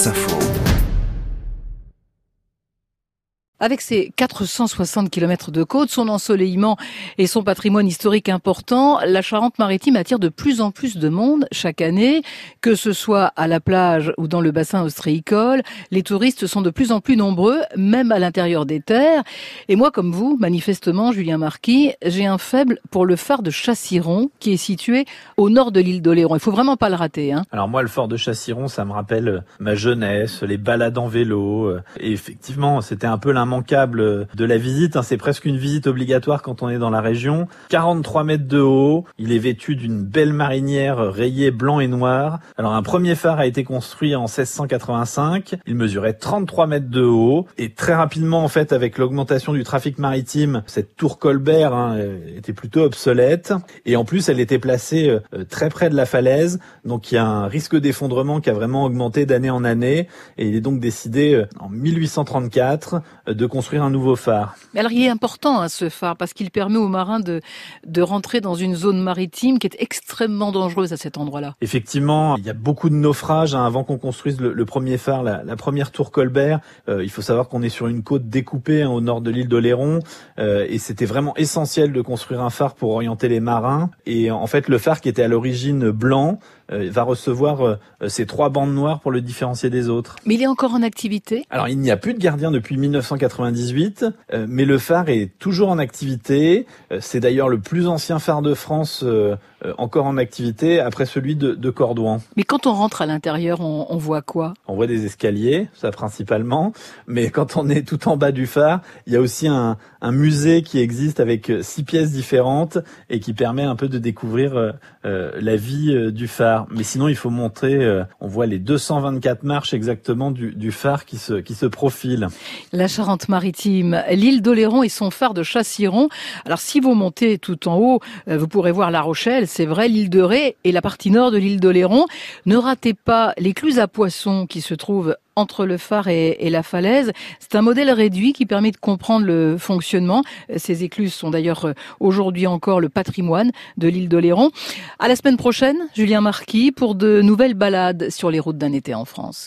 France Info. Avec ses 460 km de côte, son ensoleillement et son patrimoine historique important, la Charente-Maritime attire de plus en plus de monde chaque année, que ce soit à la plage ou dans le bassin ostréicole. Les touristes sont de plus en plus nombreux, même à l'intérieur des terres. Et moi, comme vous, manifestement, Julien Marquis, j'ai un faible pour le phare de Chassiron, qui est situé au nord de l'île d'Oléron. Il faut vraiment pas le rater. Hein. Alors moi, le phare de Chassiron, ça me rappelle ma jeunesse, les balades en vélo. Et effectivement, c'était un peu immanquable de la visite. Hein. C'est presque une visite obligatoire quand on est dans la région. 43 mètres de haut. Il est vêtu d'une belle marinière rayée blanc et noir. Alors un premier phare a été construit en 1685. Il mesurait 33 mètres de haut. Et très rapidement, en fait, avec l'augmentation du trafic maritime, cette tour Colbert hein, était plutôt obsolète. Et en plus, elle était placée euh, très près de la falaise. Donc il y a un risque d'effondrement qui a vraiment augmenté d'année en année. Et il est donc décidé euh, en 1834 de construire un nouveau phare. Mais alors il est important hein, ce phare parce qu'il permet aux marins de, de rentrer dans une zone maritime qui est extrêmement dangereuse à cet endroit-là. Effectivement, il y a beaucoup de naufrages hein, avant qu'on construise le, le, premier phare, la, la première tour Colbert. Euh, il faut savoir qu'on est sur une côte découpée hein, au nord de l'île d'Oléron euh, et c'était vraiment essentiel de construire un phare pour orienter les marins. Et en fait, le phare qui était à l'origine blanc euh, va recevoir euh, ces trois bandes noires pour le différencier des autres. Mais il est encore en activité? Alors il n'y a plus de gardien depuis 1998, euh, mais le phare est toujours en activité. C'est d'ailleurs le plus ancien phare de France encore en activité après celui de, de Cordouan. Mais quand on rentre à l'intérieur, on, on, voit quoi? On voit des escaliers, ça principalement. Mais quand on est tout en bas du phare, il y a aussi un, un musée qui existe avec six pièces différentes et qui permet un peu de découvrir euh, la vie euh, du phare. Mais sinon, il faut montrer, euh, on voit les 224 marches exactement du, du phare qui se, qui se profile. La Charente-Maritime, l'île d'Oléron et son phare de Chassiron. Alors si vous montez tout en haut, vous pourrez voir La Rochelle, c'est vrai, l'île de Ré et la partie nord de l'île d'Oléron. Ne ratez pas l'écluse à poissons qui se trouve entre le phare et, la falaise. C'est un modèle réduit qui permet de comprendre le fonctionnement. Ces écluses sont d'ailleurs aujourd'hui encore le patrimoine de l'île d'Oléron. À la semaine prochaine, Julien Marquis, pour de nouvelles balades sur les routes d'un été en France.